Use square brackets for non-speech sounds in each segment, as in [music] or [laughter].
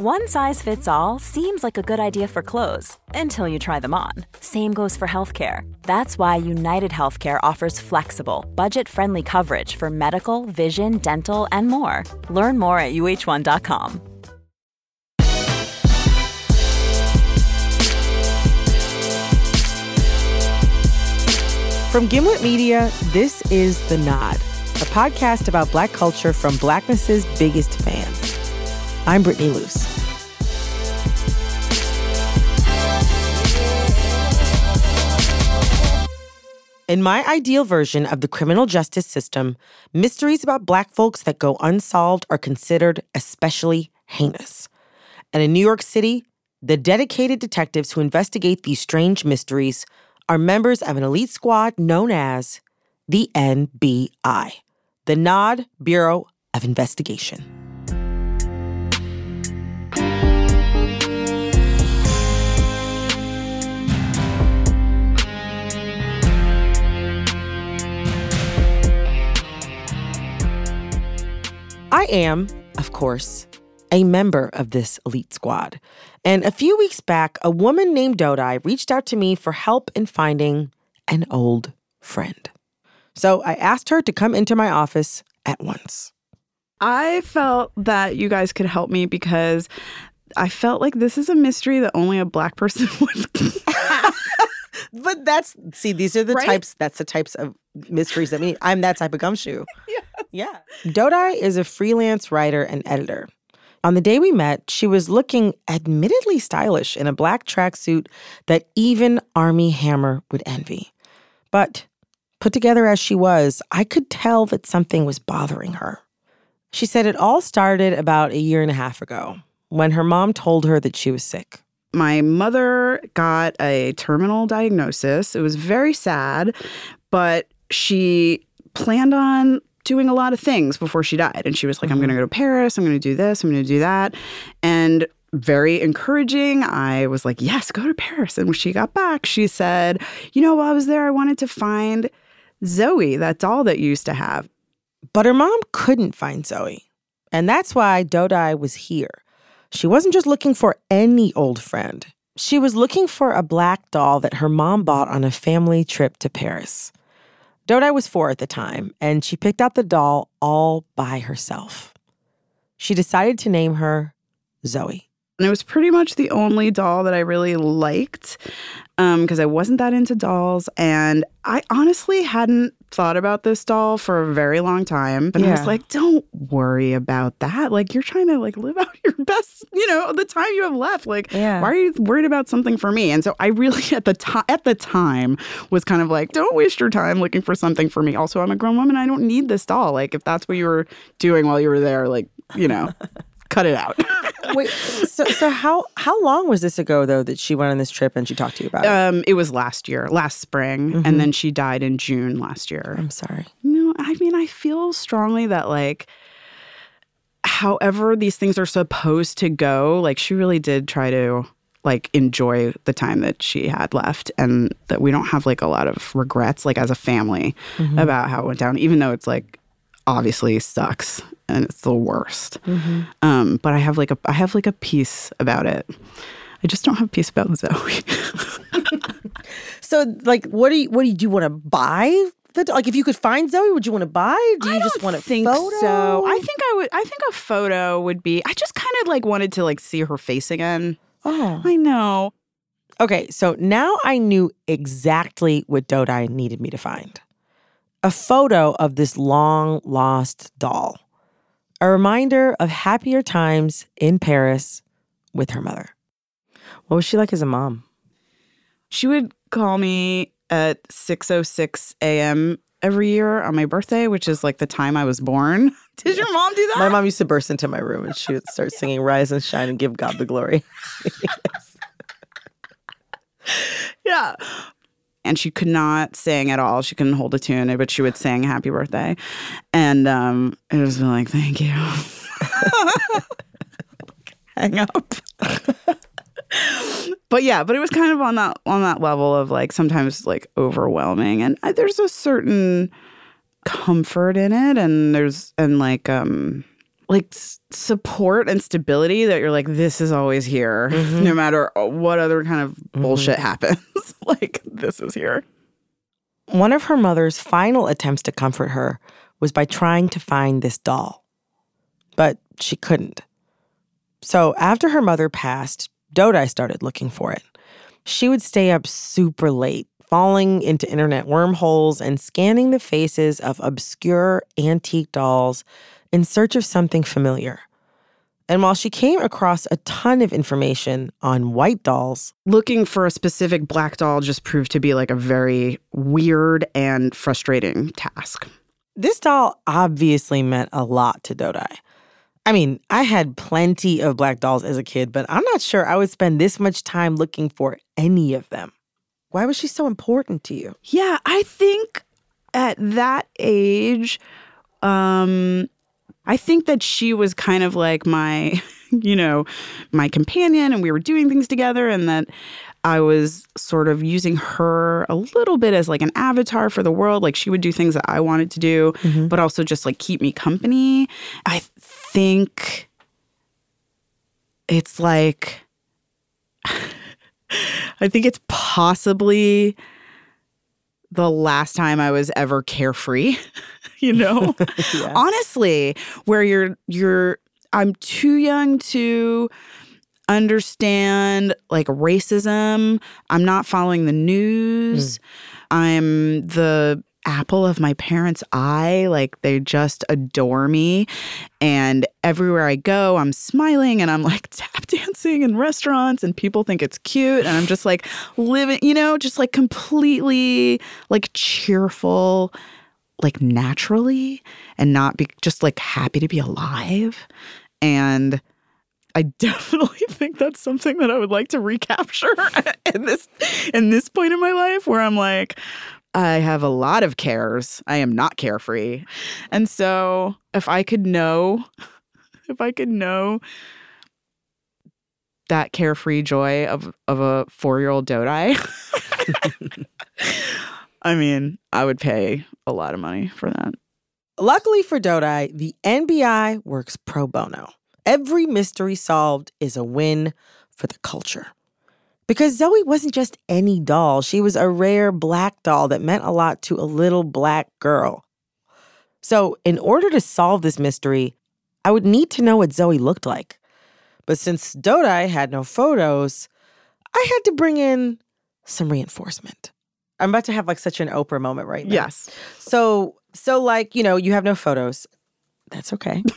One size fits all seems like a good idea for clothes until you try them on. Same goes for healthcare. That's why United Healthcare offers flexible, budget friendly coverage for medical, vision, dental, and more. Learn more at uh1.com. From Gimlet Media, this is The Nod, a podcast about Black culture from Blackness's biggest fans. I'm Brittany Luce. In my ideal version of the criminal justice system, mysteries about Black folks that go unsolved are considered especially heinous. And in New York City, the dedicated detectives who investigate these strange mysteries are members of an elite squad known as the NBI, the Nod Bureau of Investigation. I am, of course, a member of this elite squad. And a few weeks back, a woman named Dodai reached out to me for help in finding an old friend. So I asked her to come into my office at once. I felt that you guys could help me because I felt like this is a mystery that only a black person [laughs] would. But that's see, these are the Right? types. That's the types of mysteries that me. I'm that type of gumshoe. [laughs] Yeah. Dodai is a freelance writer and editor. On the day we met, she was looking admittedly stylish in a black tracksuit that even Armie Hammer would envy. But put together as she was, I could tell that something was bothering her. She said it all started about a year and a half ago when her mom told her that she was sick. My mother got a terminal diagnosis. It was very sad, but she planned on doing a lot of things before she died. And she was like, I'm going to mm-hmm. go to Paris. I'm going to do this. I'm going to do that. And very encouraging. I was like, yes, go to Paris. And when she got back, she said, you know, while I was there, I wanted to find Zoe, that doll that you used to have. But her mom couldn't find Zoe. And that's why Dodai was here. She wasn't just looking for any old friend. She was looking for a black doll that her mom bought on a family trip to Paris. Dodai was four at the time, and she picked out the doll all by herself. She decided to name her Zoe. And it was pretty much the only doll that I really liked um, because I wasn't that into dolls. And I honestly hadn't thought about this doll for a very long time. But I was like, don't worry about that. Like, you're trying to like live out [laughs] your best, you know, the time you have left. Like, Yeah. why are you worried about something for me? And so I really [laughs] at the time at the time was kind of like, don't waste your time looking for something for me. Also, I'm a grown woman. I don't need this doll. Like, if that's what you were doing while you were there, like, you know, [laughs] cut it out. Wait, so so how how long was this ago though that she went on this trip and she talked to you about it? Um, it was last year, last spring, Mm-hmm. and then she died in June last year. I'm sorry. No, I mean, I feel strongly that like, however these things are supposed to go, like she really did try to like enjoy the time that she had left, and that we don't have like a lot of regrets, like as a family, Mm-hmm. about how it went down, even though it's like obviously sucks and it's the worst. Mm-hmm. Um, but I have like a I have like a piece about it. I just don't have peace about Zoe. So like what do you what do you, do you want to buy? The, like if you could find Zoe, would you want to buy? Do you I just want a think photo? so. I think I would. I think a photo would be. I just kind of like wanted to like see her face again. Oh. I know. Okay, so now I knew exactly what Dodai needed me to find. A photo of this long lost doll. A reminder of happier times in Paris with her mother. What was she like as a mom? She would call me at six oh six a.m. every year on my birthday, which is like the time I was born. [laughs] Did your mom do that? My mom used to burst into my room and she would start [laughs] singing Rise and Shine and Give God the Glory. [laughs] yeah. And she could not sing at all. She couldn't hold a tune, but she would sing happy birthday. And um, it was like, thank you. [laughs] Hang up. [laughs] but yeah, but it was kind of on that on that level of like sometimes like overwhelming. And I, there's a certain comfort in it and there's and like um like s- support and stability that you're like this is always here mm-hmm. no matter uh, what other kind of mm-hmm. bullshit happens [laughs] like this is here One of her mother's final attempts to comfort her was by trying to find this doll. But she couldn't. So after her mother passed, Dodai started looking for it. She would stay up super late, falling into internet wormholes and scanning the faces of obscure antique dolls in search of something familiar. And while she came across a ton of information on white dolls, looking for a specific black doll just proved to be like a very weird and frustrating task This doll obviously meant a lot to Dodai. I mean, I had plenty of black dolls as a kid, but I'm not sure I would spend this much time looking for any of them. Why was she so important to you? Yeah, I think at that age, um, I think that she was kind of like my, [laughs] you know, my companion, and we were doing things together, and that I was sort of using her a little bit as like an avatar for the world. Like she would do things that I wanted to do, mm-hmm. but also just like keep me company. I think it's like, [laughs] I think it's possibly the last time I was ever carefree, [laughs] you know? [laughs] Honestly, where you're you're I'm too young to understand like racism. I'm not following the news. Mm. I'm the apple of my parents' eye. Like they just adore me. And everywhere I go, I'm smiling and I'm like [laughs] tap dancing in restaurants and people think it's cute. And I'm just like living, you know, just like completely like cheerful, like naturally and not be just like happy to be alive. And I [laughs] definitely think that's something that I would like to recapture [laughs] in this in this point in my life where I'm like I have a lot of cares. I am not carefree. And so if I could know [laughs] if I could know that carefree joy of of a 4-year-old dodai [laughs] I mean, I would pay a lot of money for that. Luckily for Dodai, the NBI works pro bono. Every mystery solved is a win for the culture. Because Zoe wasn't just any doll, she was a rare black doll that meant a lot to a little black girl. So, in order to solve this mystery, I would need to know what Zoe looked like. But since Dodai had no photos, I had to bring in some reinforcement. I'm about to have like such an Oprah moment right now. Yes. So, so like, you know, you have no photos. That's okay. [laughs]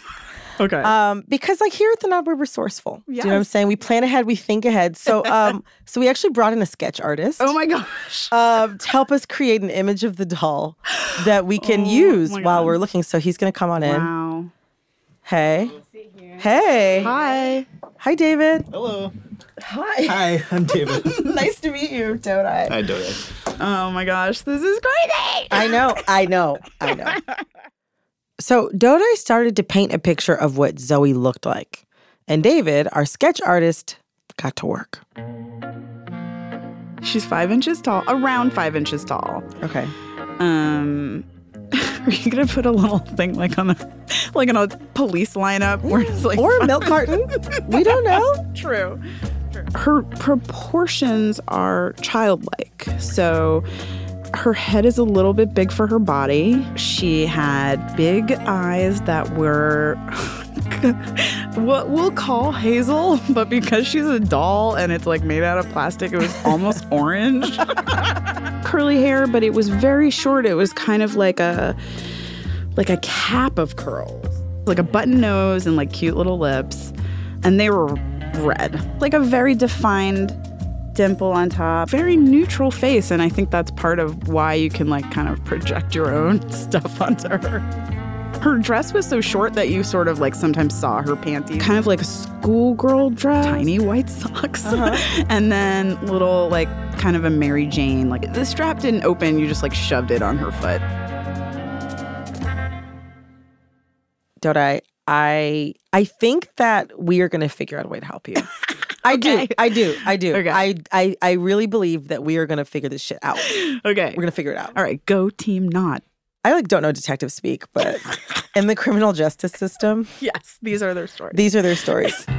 Okay. Um, because like here at the Nod, we're resourceful. Do you know what I'm saying? We plan ahead, we think ahead. So, [laughs] um, so we actually brought in a sketch artist. oh my gosh. um, to help us create an image of the doll that we can [gasps] Oh use while we're looking. So he's gonna come on in. Wow. Hey. Hey. Hi. Hi, David. Hello. Hi. Hi, I'm David. [laughs] nice to meet you, Dodai. Hi, Doda. Oh my gosh, this is crazy. I know, I know, I know. [laughs] So Dodai started to paint a picture of what Zoe looked like. And David, our sketch artist, got to work. She's five inches tall, around five inches tall. Okay. Um, [laughs] are you gonna put a little thing like on the like on a police lineup where it's like Or a milk carton. We don't know. [laughs] True. True. Her proportions are childlike. So her head is a little bit big for her body. She had big eyes that were [laughs] what we'll call hazel, [laughs] but because she's a doll and it's like made out of plastic, it was almost [laughs] orange. Curly hair, but it was very short. It was kind of like a like a cap of curls. Like a button nose and like cute little lips. And they were red. Like a very defined dimple on top. Very neutral face. And I think that's part of why you can like kind of project your own [laughs] stuff onto her. Her dress was so short that you sort of like sometimes saw her panties. Kind of like a schoolgirl dress. Tiny white socks. Uh-huh. [laughs] and then little like kind of a Mary Jane. Like the strap didn't open, you just like shoved it on her foot. Dodai, I I think that we are going to figure out a way to help you. [laughs] I do. I do. I do. Okay. I, I I really believe that we are going to figure this shit out. Okay. We're going to figure it out. All right, go team Nod. I like don't know detective speak, but [laughs] in the criminal justice system, Yes, these are their stories. these are their stories. [laughs]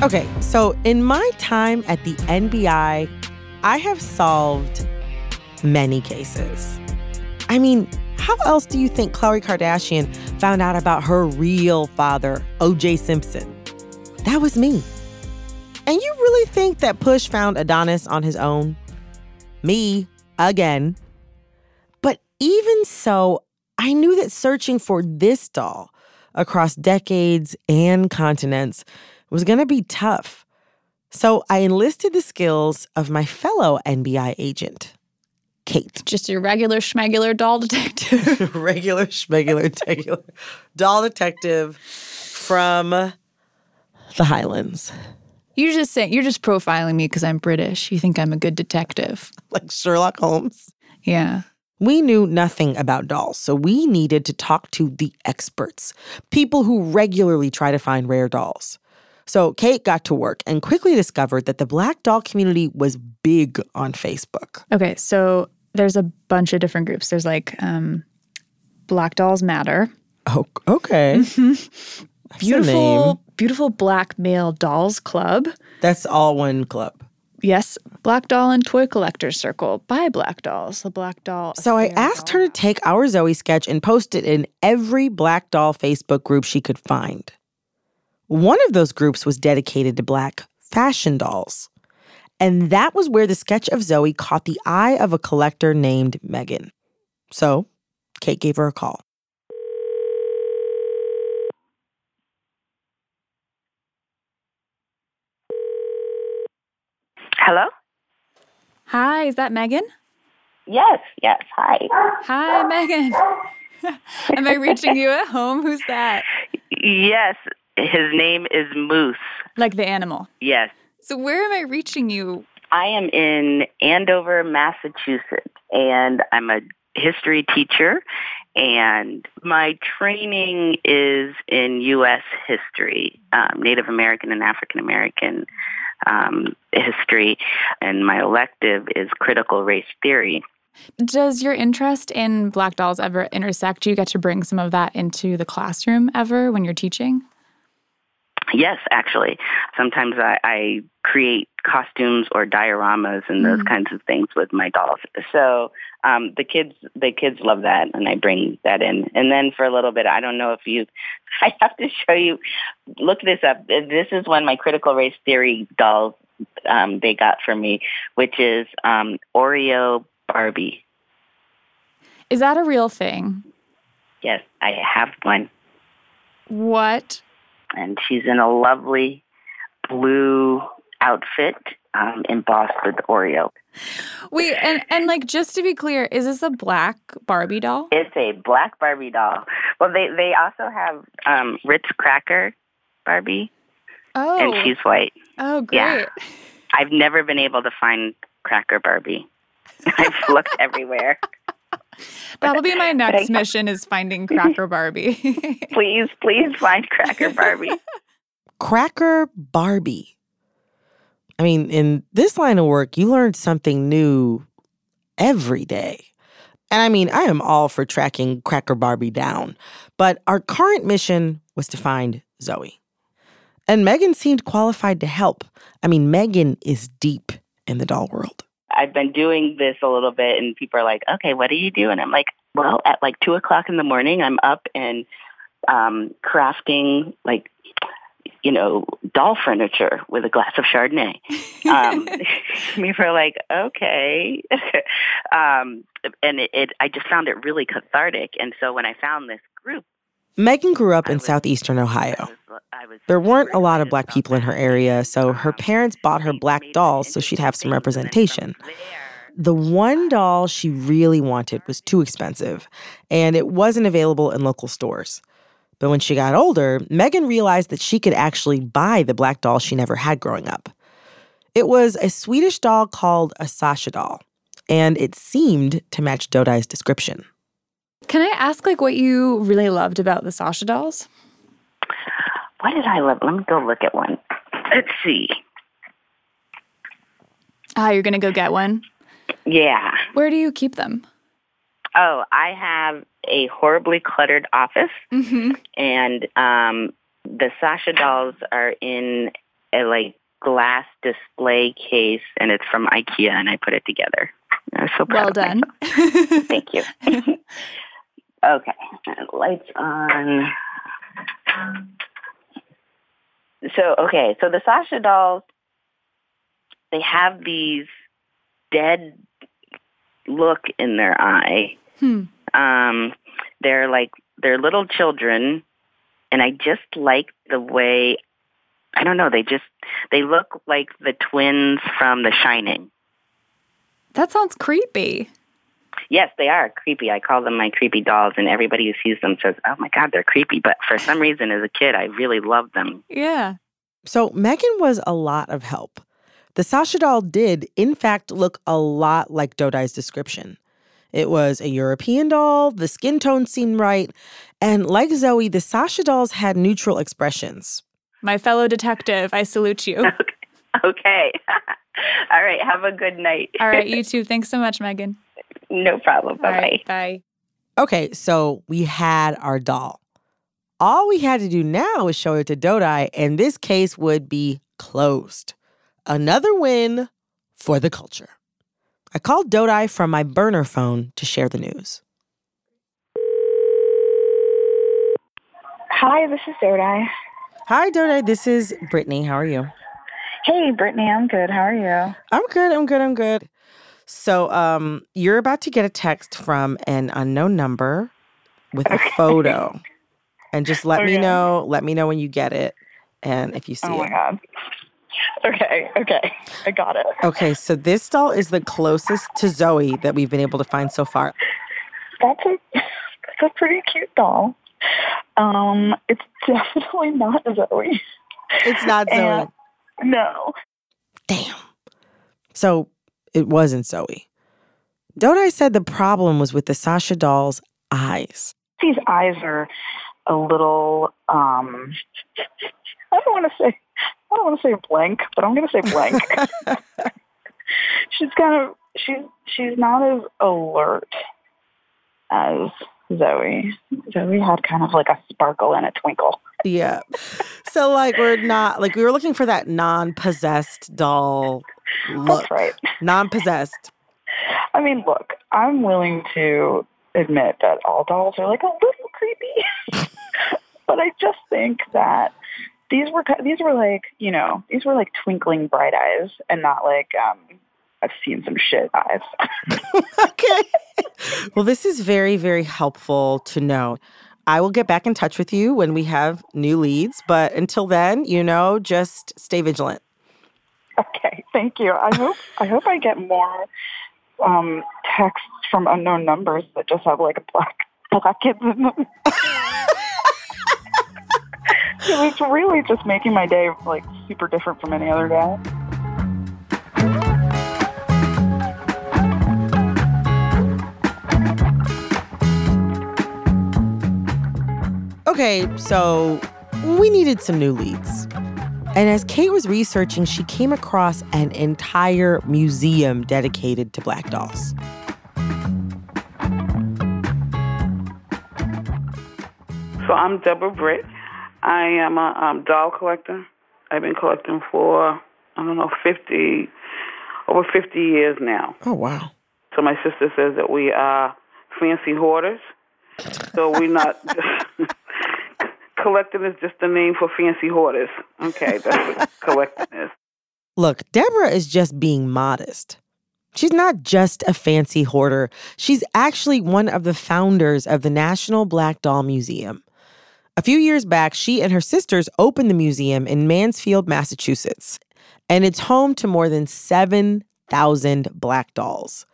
Okay, so in my time at the NBI, I have solved many cases. I mean, how else do you think Khloe Kardashian found out about her real father, OJ Simpson? That was me. And you really think that Push found Adonis on his own? Me, again. But even so, I knew that searching for this doll across decades and continents was going to be tough. So I enlisted the skills of my fellow NBI agent, Kate. Just your regular schmegular doll detective. [laughs] Regular, schmegular, tegular doll detective from the Highlands, you're just saying you're just profiling me because I'm British. You think I'm a good detective. like Sherlock Holmes. Yeah. We knew nothing about dolls, so we needed to talk to the experts, people who regularly try to find rare dolls. So Kate got to work and quickly discovered that the black doll community was big on Facebook. Okay, so there's a bunch of different groups. There's like um, Black Dolls Matter. Oh, okay. [laughs] Name. Beautiful, beautiful black male dolls club. That's all one club. Yes, Black Doll and Toy Collectors Circle by Black Dolls. The Black Doll. So I asked her to take our Zoe sketch and post it in every black doll Facebook group she could find. One of those groups was dedicated to black fashion dolls. And that was where the sketch of Zoe caught the eye of a collector named Megan. So Kate gave her a call. Hello? Hi, is that Megan? Yes, yes. Hi. Hi, Megan. [laughs] Am I reaching you at home? Who's that? [laughs] Yes, his name is Moose. Like the animal. Yes. So where am I reaching you? I am in Andover, Massachusetts, and I'm a history teacher. And my training is in U.S. history, um, Native American and African American um, history, and my elective is critical race theory. Does your interest in black dolls ever intersect? Do you get to bring some of that into the classroom ever when you're teaching? Yes, actually. Sometimes I, I create costumes or dioramas and those Mhm. kinds of things with my dolls. So um, the kids, the kids love that, and I bring that in. And then for a little bit, I don't know if you, [laughs] I have to show you. Look this up. This is one of my critical race theory dolls um, they got for me, which is um, Oreo Barbie. Is that a real thing? Yes, I have one. What? And she's in a lovely blue outfit um, embossed with Oreo. Wait, and, and like just to be clear, is this a black Barbie doll? It's a black Barbie doll. Well, they they also have um, Ritz Cracker Barbie, Oh, and she's white. oh, great. yeah. I've never been able to find Cracker Barbie. [laughs] I've looked everywhere. [laughs] [laughs] That'll be my next I- mission is finding [laughs] Cracker Barbie. [laughs] Please, please find Cracker Barbie. Cracker Barbie. I mean, in this line of work, you learn something new every day. And I mean, I am all for tracking Cracker Barbie down, but our current mission was to find Zoe. And Megan seemed qualified to help. I mean, Megan is deep in the doll world. I've been doing this a little bit, and people are like, "Okay, what do you do?" And I'm like, "Well, at like two o'clock in the morning, I'm up and um, crafting like." You know, doll furniture with a glass of Chardonnay. Um, [laughs] [laughs] people are like, okay, [laughs] um, and it, it. I just found it really cathartic. And so when I found this group, Megan grew up in southeastern Ohio. was, I was There weren't a lot of black people in her area, so her Um, parents bought her black dolls so she'd have some things, and then from representation. the one doll she really wanted was too expensive, and it wasn't available in local stores. But when she got older, Megan realized that she could actually buy the black doll she never had growing up. It was a Swedish doll called a Sasha doll, and it seemed to match Dodai's description. Can I ask like what you really loved about the Sasha dolls? What did I love? Let me go look at one. Let's see. Ah, you're gonna go get one. Yeah. Where do you keep them? Oh, I have a horribly cluttered office, Mm-hmm. and um, the Sasha dolls are in a like glass display case, and it's from IKEA, and I put it together. I'm so proud Well of done. Thank you. [laughs] [laughs] okay, lights on. So okay, so the Sasha dolls, they have these dead look in their eye. Hmm. Um, they're like they're little children, and I just like the way I don't know. They just they look like the twins from The Shining. That sounds creepy. Yes, they are creepy. I call them my creepy dolls, and everybody who sees them says, "Oh my God, they're creepy." But for some reason, as a kid, I really loved them. Yeah. So Megan was a lot of help. The Sasha doll did, in fact, look a lot like Dodai's description. It was a European doll, the skin tone seemed right, and like Zoe, the Sasha dolls had neutral expressions. My fellow detective, I salute you. [laughs] Okay. [laughs] All right. Have a good night. All right, [laughs] you too. Thanks so much, Megan. No problem. Bye bye. right, bye. Okay, so we had our doll. All we had to do now was show it to Dodai, and this case would be closed. Another win for the culture. I called Dodai from my burner phone to share the news. Hi, this is Dodai. Hi, Dodai. This is Brittany. How are you? Hey, Brittany, I'm good. How are you? I'm good. I'm good. I'm good. So, um, you're about to get a text from an unknown number with a photo, and just let me know. Let me know when you get it, and if you see it. oh my it. god. Okay, okay. I got it. Okay, so this doll is the closest to Zoe that we've been able to find so far. That's a that's a pretty cute doll. Um, it's [laughs] definitely not Zoe. It's not Zoe. And- No. Damn. So it wasn't Zoe. Dodai said the problem was with the Sasha doll's eyes. These eyes are a little um I don't want to say I don't want to say blank, but I'm going to say blank. [laughs] [laughs] she's kind of she's she's not as alert as Zoe. Zoe had kind of like a sparkle and a twinkle. Yeah. So like we're not like we were looking for that non-possessed doll look. That's right. Non-possessed. [laughs] I mean, look, I'm willing to admit that all dolls are like a little creepy, [laughs] but I just think that these were these were like you know these were like twinkling bright eyes and not like um I've seen some shit eyes. [laughs] okay. Well, this is very, very helpful to know. I will get back in touch with you when we have new leads, but until then, you know, just stay vigilant. [laughs] okay, thank you. I hope I hope I get more um texts from unknown numbers that just have like a black black kids in them. [laughs] 'Cause it's really just making my day like super different from any other day. Okay, so we needed some new leads. And as Kate was researching, she came across an entire museum dedicated to black dolls. So I'm Deborah Britt. I am a um, doll collector. I've been collecting for I don't know fifty over fifty years now. Oh, wow. So my sister says that we are fancy hoarders. So we're not. [laughs] collecting is just the name for fancy hoarders. Okay, that's what [laughs] collecting is. Look, Deborah is just being modest. She's not just a fancy hoarder. She's actually one of the founders of the National Black Doll Museum. A few years back, she and her sisters opened the museum in Mansfield, Massachusetts, and it's home to more than 7,000 black dolls.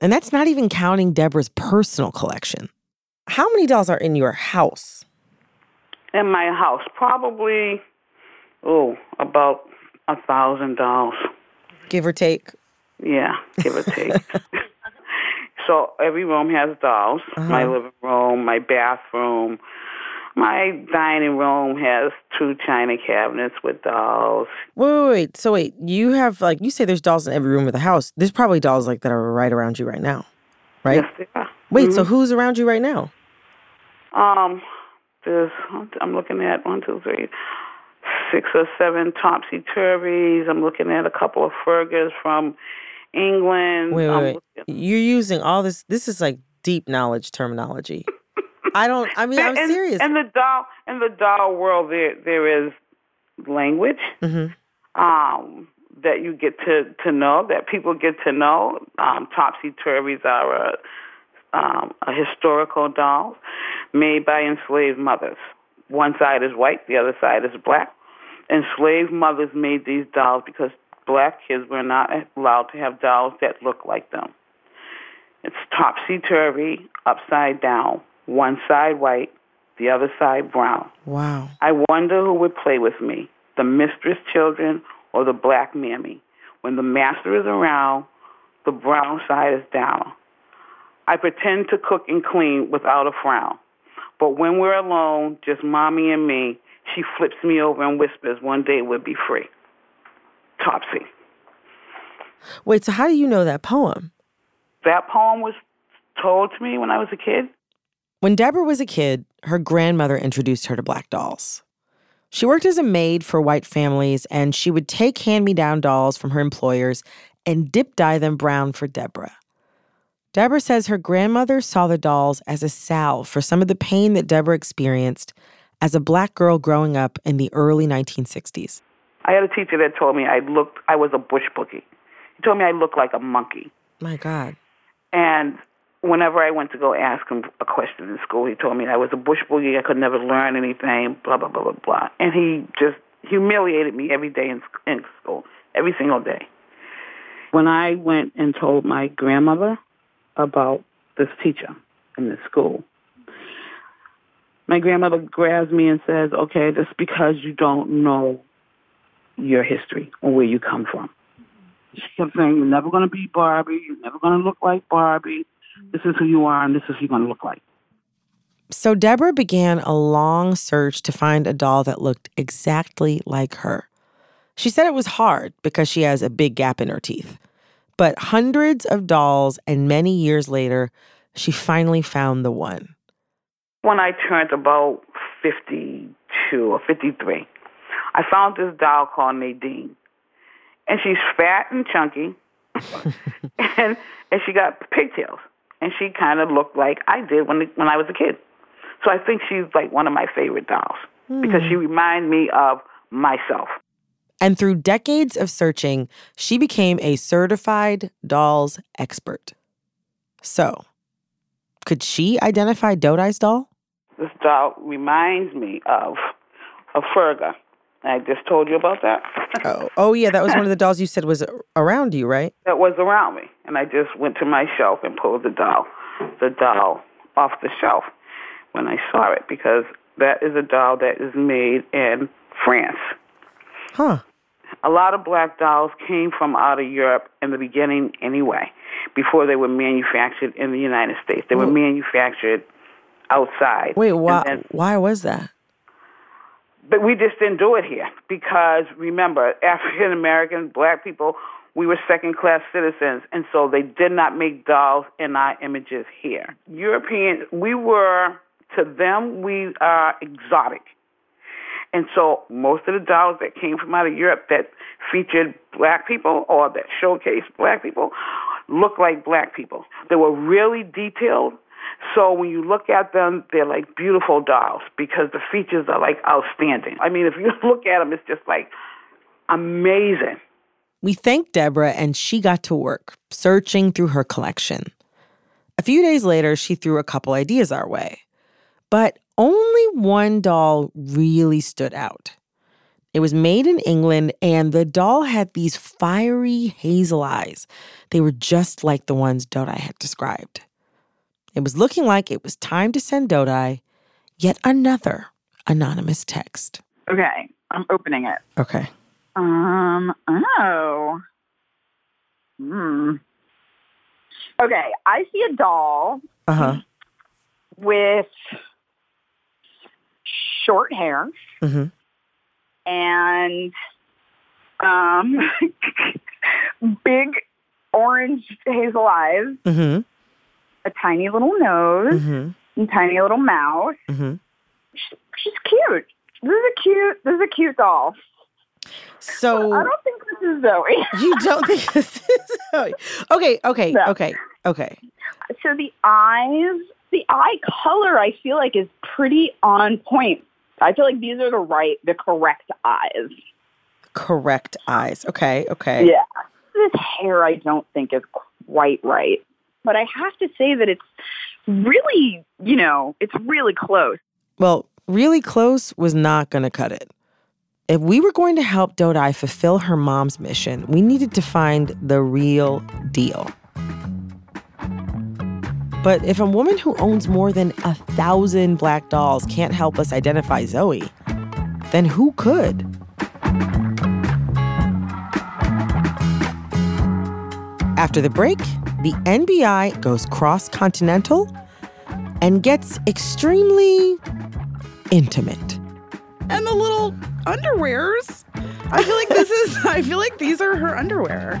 And that's not even counting Deborah's personal collection. How many dolls are in your house? In my house, probably, oh, about a thousand dolls. Give or take? Yeah, give or take. [laughs] so every room has dolls. Uh-huh. My living room, my bathroom, my dining room has two china cabinets with dolls. Wait, wait, wait. So wait, you have like you say there's dolls in every room of the house. There's probably dolls like that are right around you right now, right? Yes, they are. Wait, so Mhm. who's around you right now? Um, there's I'm looking at one, two, three, six or seven topsy turvies. I'm looking at a couple of Fergus from England. Wait, wait, wait. You're using all this. This is like deep knowledge terminology. I don't. I mean, I'm [laughs] serious. In the doll in the doll world, there there is language hmm um, that you get to to know that people get to know. Um, Topsy turvies are a, um, a historical doll made by enslaved mothers. One side is white, the other side is black. Enslaved mothers made these dolls because black kids were not allowed to have dolls that look like them. It's topsy turvy, upside down, one side white, the other side brown. Wow. I wonder who would play with me, the mistress children or the black mammy. When the master is around, the brown side is down. I pretend to cook and clean without a frown. But when we're alone, just mommy and me, she flips me over and whispers, one day we'll be free. Topsy. Wait. So how do you know that poem? That poem was told to me when I was a kid. When Deborah was a kid, her grandmother introduced her to black dolls. She worked as a maid for white families, and she would take hand me down dolls from her employers and dip dye them brown for Deborah. Deborah says her grandmother saw the dolls as a salve for some of the pain that Deborah experienced as a black girl growing up in the early 1960s. I had a teacher that told me I looked I was a bush boogie. He told me I looked like a monkey. My God. And whenever I went to go ask him a question in school, he told me I was a bush boogie. I could never learn anything. Blah blah blah blah blah. And he just humiliated me every day in, in school, every single day. When I went and told my grandmother about this teacher in this school, my grandmother grabs me and says, "Okay, just because you don't know your history or where you come from." She kept saying, "You're never going to be Barbie. You're never going to look like Barbie. This is who you are, and this is who you're going to look like." So Deborah began a long search to find a doll that looked exactly like her. She said it was hard because she has a big gap in her teeth. But hundreds of dolls and many years later, she finally found the one. When I turned about 52 or 53, I found this doll called Nadine. And she's fat and chunky, [laughs] and, and she got pigtails. And she kind of looked like I did when, when I was a kid. So I think she's like one of my favorite dolls because hmm. she reminds me of myself. And through decades of searching, she became a certified dolls expert. So, could she identify Dodai's doll? This doll reminds me of a Ferga. I just told you about that. Oh, oh yeah, that was one of the dolls you said was around you, right? that was around me, and I just went to my shelf and pulled the doll, the doll off the shelf when I saw it because that is a doll that is made in France. Huh. A lot of black dolls came from out of Europe in the beginning anyway, before they were manufactured in the United States. They were manufactured outside. Wait, why then- why was that? but we just didn't do it here because remember, African American, black people, we were second class citizens, and so they did not make dolls in our images here. European, we were, to them, we are exotic. And so most of the dolls that came from out of Europe that featured black people or that showcased black people look like black people. They were really detailed. So when you look at them, they're like beautiful dolls because the features are like outstanding. I mean, if you [laughs] look at them, it's just like amazing. We thanked Deborah and she got to work searching through her collection. A few days later, she threw a couple ideas our way. But only one doll really stood out. It was made in England, and the doll had these fiery hazel eyes. They were just like the ones Dodai had described. It was looking like it was time to send Dodai yet another anonymous text. Okay, I'm opening it. Okay. Um. Oh. Hmm. Okay, I see a doll Uh huh. with short hair hmm and um [laughs] big orange hazel eyes, hmm a tiny little nose, hmm and tiny little mouth. hmm She's, she's cute. This is a cute. This is a cute doll. So I don't think this is Zoe. [laughs] you don't think this is Zoe? Okay, okay, No. okay, okay. So the eyes, the eye color, I feel like is pretty on point. I feel like these are the right, the correct eyes. Correct eyes. Okay, okay. Yeah. This hair, I don't think is quite right. But I have to say that it's really, you know, it's really close. Well, really close was not going to cut it. If we were going to help Dodai fulfill her mom's mission, we needed to find the real deal. But if a woman who owns more than a thousand black dolls can't help us identify Zoe, then who could? After the break, the NBI goes cross continental and gets extremely intimate. And the little underwears. I feel like this is, [laughs] I feel like these are her underwear.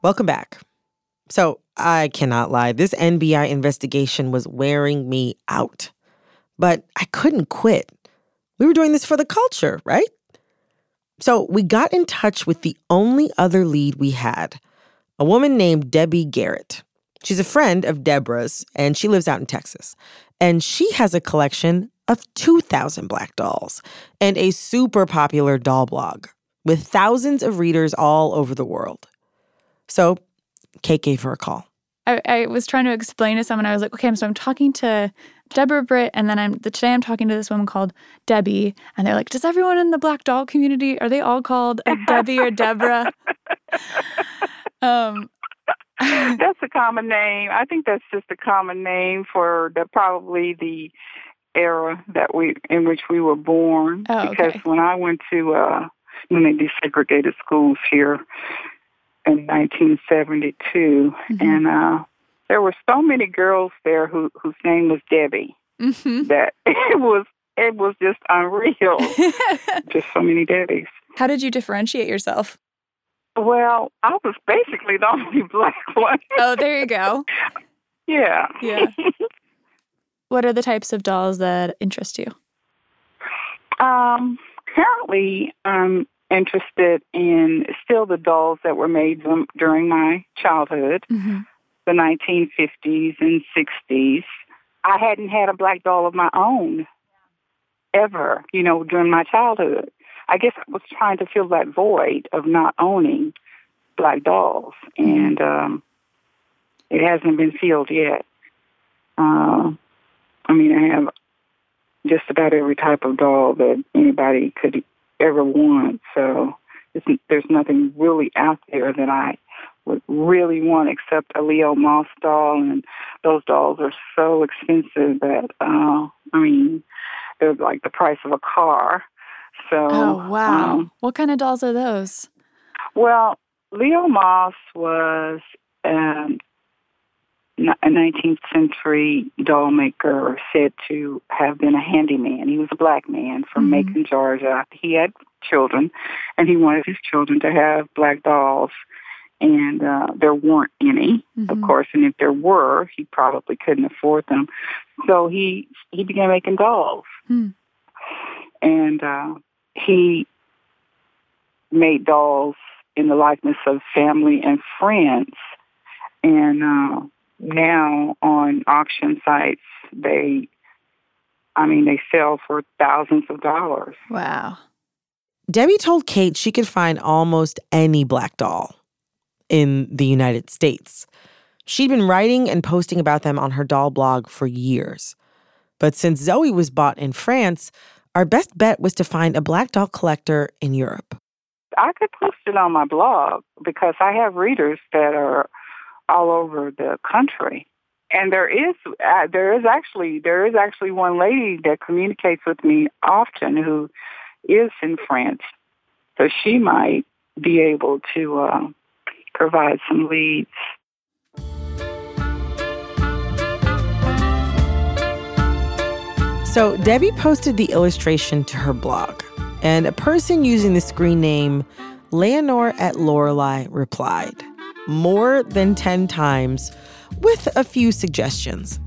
Welcome back. So, I cannot lie. This NBI investigation was wearing me out. But I couldn't quit. We were doing this for the culture, right? So, we got in touch with the only other lead we had a woman named Debbie Garrett. She's a friend of Deborah's, and she lives out in Texas. And she has a collection of 2,000 black dolls and a super popular doll blog with thousands of readers all over the world. So Kate gave her a call. I, I was trying to explain to someone. I was like, okay, so I'm talking to Deborah Britt, and then I'm today I'm talking to this woman called Debbie, and they're like, does everyone in the black doll community are they all called a Debbie or Deborah? [laughs] um, [laughs] that's a common name. I think that's just a common name for the probably the era that we in which we were born. Oh, because okay. when I went to uh when they desegregated schools here in 1972, Mhm. and uh there were so many girls there who whose name was Debbie mhm. that [laughs] it was it was just unreal. [laughs] just so many Debbies. How did you differentiate yourself? Well, I was basically the only [laughs] black one. Oh, there you go. yeah. Yeah. What are the types of dolls that interest you? Um, currently, I'm interested in still the dolls that were made during my childhood, Mm-hmm. the 1950s and 60s. I hadn't had a black doll of my own ever, you know, during my childhood. I guess I was trying to fill that void of not owning black dolls, and um, it hasn't been filled yet. Uh, I mean, I have just about every type of doll that anybody could ever want. So it's, there's nothing really out there that I would really want except a Leo Moss doll, and those dolls are so expensive that uh, I mean they're like the price of a car. So Oh, wow. um, what kind of dolls are those? well, Leo Moss was um, n- a 19th century doll maker said to have been a handyman. He was a black man from Mhm. Macon, Georgia. He had children, and he wanted his children to have black dolls. And uh, there weren't any, of Mhm. course. And if there were, he probably couldn't afford them. So he he began making dolls Hmm. and uh, he made dolls in the likeness of family and friends. And uh, now on auction sites, they, I mean, they sell for thousands of dollars. Wow. Debbie told Kate she could find almost any black doll in the United States. She'd been writing and posting about them on her doll blog for years. But since Zoe was bought in France, our best bet was to find a black doll collector in Europe. I could post it on my blog because I have readers that are all over the country. And there is uh, there is actually there is actually one lady that communicates with me often who is in France, so she might be able to uh, provide some leads. So Debbie posted the illustration to her blog, and a person using the screen name Leonore at Lorelei replied more than 10 times with a few suggestions.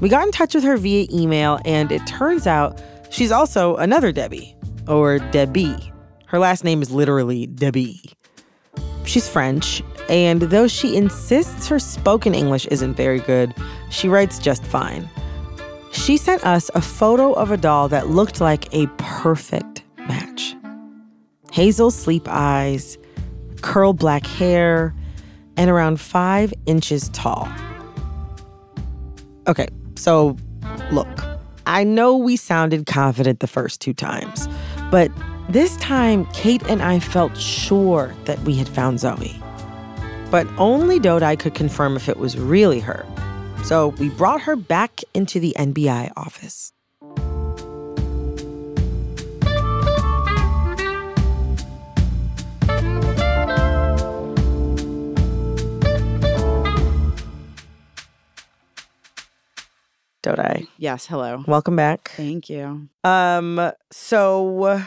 We got in touch with her via email, and it turns out she's also another Debbie, or Debbie. Her last name is literally Debbie. She's French, and though she insists her spoken English isn't very good, she writes just fine. She sent us a photo of a doll that looked like a perfect match. Hazel sleep eyes, curled black hair, and around five inches tall. Okay, so look, I know we sounded confident the first two times, but this time Kate and I felt sure that we had found Zoe. But only Dodai could confirm if it was really her. So we brought her back into the NBI office. Dodai, Yes, hello. welcome back. Thank you. Um, so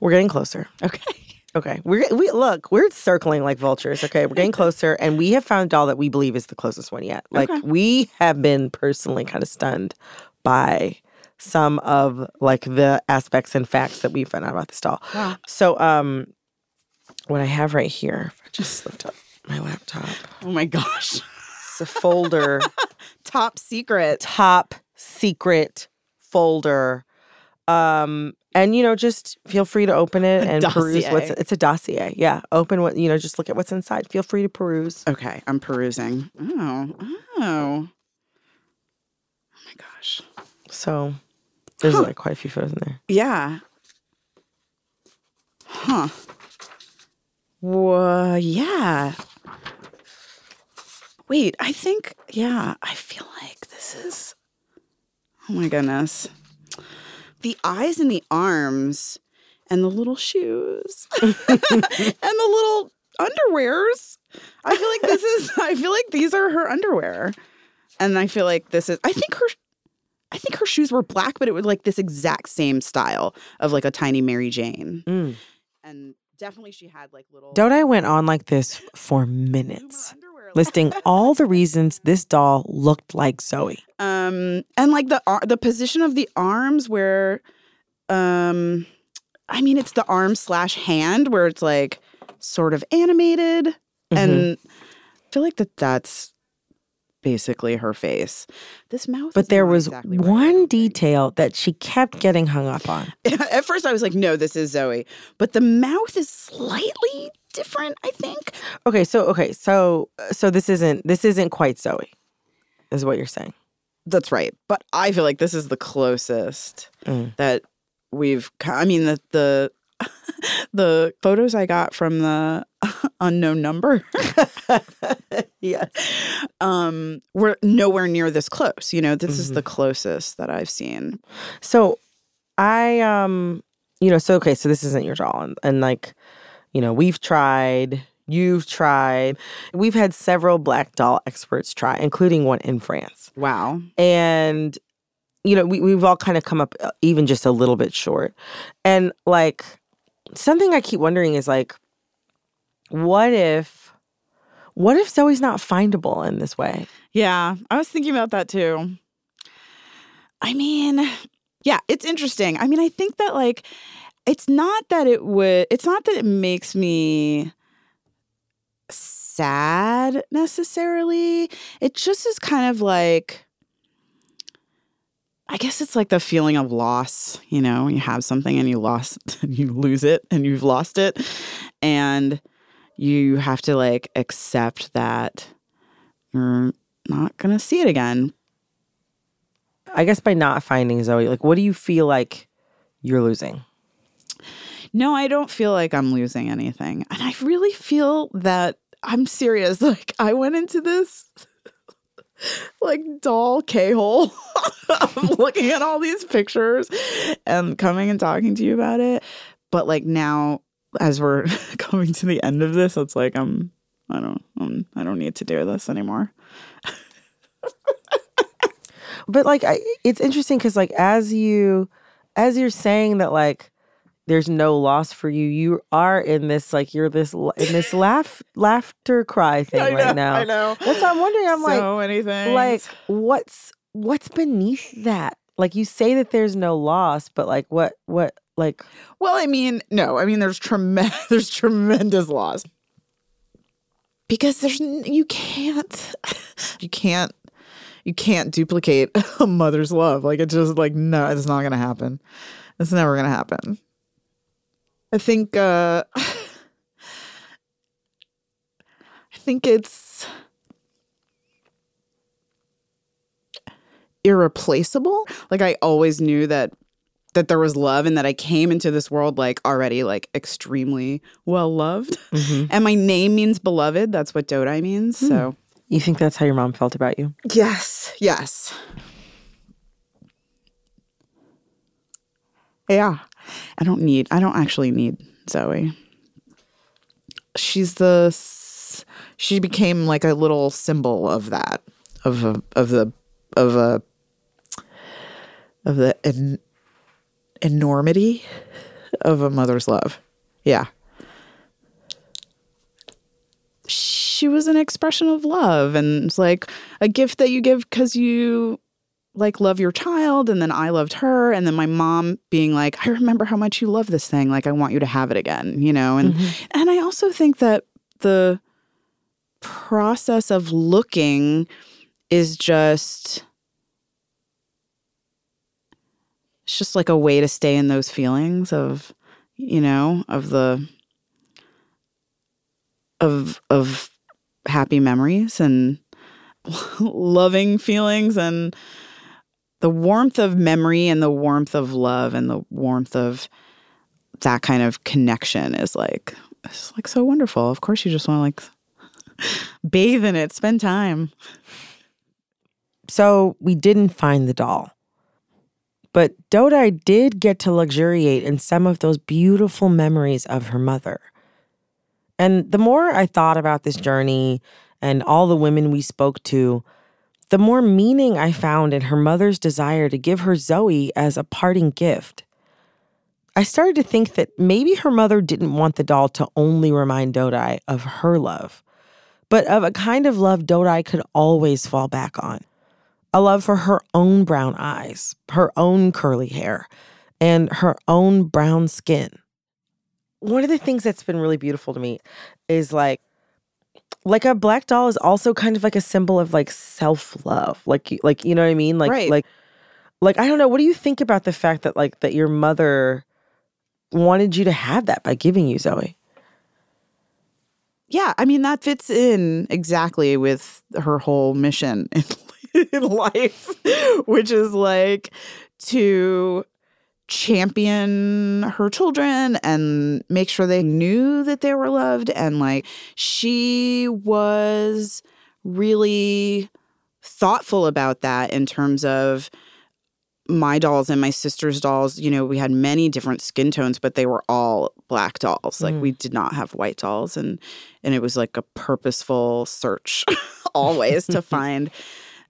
we're getting closer. Okay. [laughs] Okay, we're we look, we're circling like vultures. Okay, we're getting [laughs] closer, and we have found a doll that we believe is the closest one yet. Like Okay. we have been personally kind of stunned by some of like the aspects and facts that we found out about this doll. Wow. So, um, what I have right here, if I just lift up my laptop, Oh my gosh. It's a folder, [laughs] Top secret. top secret folder. Um, and you know, just feel free to open it A and peruse what's it's a dossier. Yeah. Open what you know, just look at what's inside. Feel free to peruse. Okay, I'm perusing. Oh, oh. Oh my gosh. So there's Huh. like quite a few photos in there. Yeah. Huh. Well, yeah. Wait, I think, yeah, I feel like this is. Oh my goodness. The eyes and the arms and the little shoes [laughs] and the little underwears. I feel like this is, I feel like these are her underwear. And I feel like this is, I think her, I think her shoes were black, but it was like this exact same style of like a tiny Mary Jane. Mm. And definitely she had like little. Dodai went on like this for minutes, [laughs] listing all the reasons this doll looked like Zoe. um and like the the position of the arms where um i mean it's the arm slash hand where it's like sort of animated Mm-hmm. and i feel like that that's basically her face this mouth But there was exactly one don't detail that she kept getting hung up on. [laughs] at first i was like no this is zoe but the mouth is slightly different i think Okay, so okay, so so this isn't this isn't quite Zoe, is what you're saying. that's right but i feel like this is the closest Mm. that we've I mean the the [laughs] the photos I got from the [laughs] unknown number yes. um we're nowhere near this close. You know, this is Mhm. the closest that I've seen. So I um you know, so okay, so this isn't your doll and, and like, you know, we've tried, you've tried. We've had several black doll experts try, including one in France. Wow. And you know, we we've all kind of come up uh, even just a little bit short. And like something I keep wondering is like what if what if Zoe's not findable in this way? Yeah, I was thinking about that too. I mean, yeah, it's interesting. I mean, I think that like it's not that it would it's not that it makes me sad necessarily. It just is kind of like I guess it's like the feeling of loss, you know, when you have something and you lost and [laughs] you lose it and you've lost it and you have to like accept that you're not going to see it again. I guess by not finding Zoe, like what do you feel like you're losing? No, I don't feel like I'm losing anything. And I really feel that I'm serious. [laughs] Like I went into this [laughs] like doll K-hole [laughs] of looking at all these pictures and coming and talking to you about it. But like now as we're [laughs] coming to the end of this, it's like I'm I don't I'm, I don't need to do this anymore. But like I, it's interesting cuz like as you as you're saying that like there's no loss for you, you are in this like you're this in this [laughs] laugh laughter cry thing I right now. I know. That's what I'm wondering. I'm like so many things. like what's what's beneath that? Like you say that there's no loss, but like what what like Well, I mean, no, I mean there's tremendous [laughs] there's tremendous loss. Because there's you can't [laughs] you can't you can't duplicate [laughs] a mother's love. Like it's just like no, it's not going to happen. It's never going to happen. I think uh I think it's irreplaceable. Like I always knew that that there was love and that I came into this world like already like extremely well loved. Mhm. And my name means beloved. That's what Dodai means. So you think that's how your mom felt about you? yes, yes. Yeah. I don't need I don't actually need Zoe. She's the she became like a little symbol of that of a, of the of a of the enormity of a mother's love. Yeah. She was an expression of love and it's like a gift that you give cuz you like love your child and then I loved her and then my mom being like I remember how much you love this thing like I want you to have it again you know and mm-hmm. and I also think that the process of looking is just it's just like a way to stay in those feelings of you know of the of of happy memories and [laughs] loving feelings and the warmth of memory and the warmth of love and the warmth of that kind of connection is like it's like so wonderful. Of course you just want to like [laughs] bathe in it, spend time. So we didn't find the doll. But Dodai did get to luxuriate in some of those beautiful memories of her mother. And the more I thought about this journey and all the women we spoke to, the more meaning I found in her mother's desire to give her Zoe as a parting gift. I started to think that maybe her mother didn't want the doll to only remind Dodai of her love, but of a kind of love Dodai could always fall back on a love for her own brown eyes, her own curly hair, and her own brown skin. One of the things that's been really beautiful to me is like like a black doll is also kind of like a symbol of like self-love. Like like you know what I mean? Like Right. like like I don't know, what do you think about the fact that like that your mother wanted you to have that by giving you Zoe? Yeah, I mean that fits in exactly with her whole mission in, in [laughs] life, which is like to champion her children and make sure they knew that they were loved. And like she was really thoughtful about that in terms of my dolls and my sister's dolls, you know, we had many different skin tones, but they were all black dolls. Like Mm. we did not have white dolls and and it was like a purposeful search [laughs] always to [laughs] find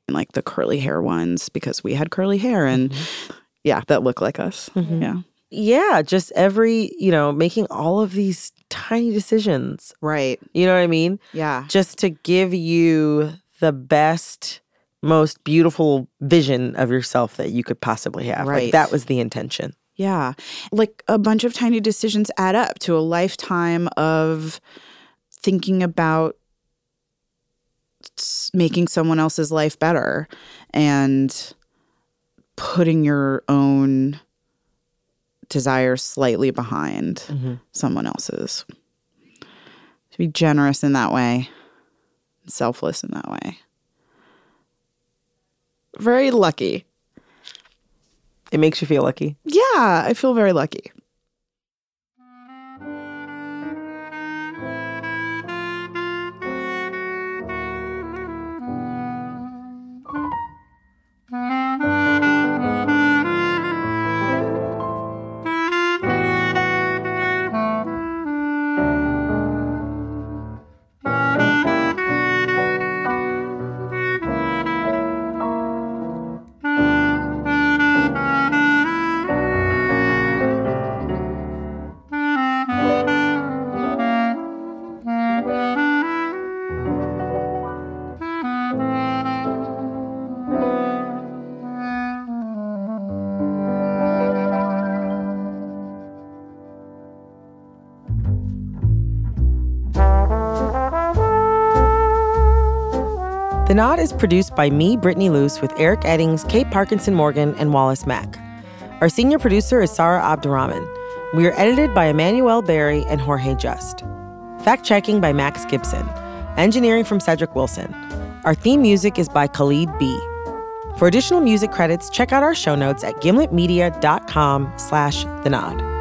like the curly hair ones because we had curly hair and yeah, that look like us. Mhm. Yeah. Yeah, just every, you know, making all of these tiny decisions. Right. You know what I mean? Yeah. Just to give you the best, most beautiful vision of yourself that you could possibly have. Like Right. that was the intention. Yeah. Like a bunch of tiny decisions add up to a lifetime of thinking about s- making someone else's life better and putting your own desires slightly behind mm-hmm. someone else's. To be generous in that way, selfless in that way. Very lucky. It makes you feel lucky. Yeah, I feel very lucky. The Nod is produced by me, Brittany Luce, with Eric Eddings, Kate Parkinson Morgan, and Wallace Mack. Our senior producer is Sarah Abdurrahman. We are edited by Emanuele Berry and Jorge Just. Fact checking by Max Gibson. Engineering from Cedric Wilson. Our theme music is by Khalid B. For additional music credits, check out our show notes at gimletmedia.com slash the nod.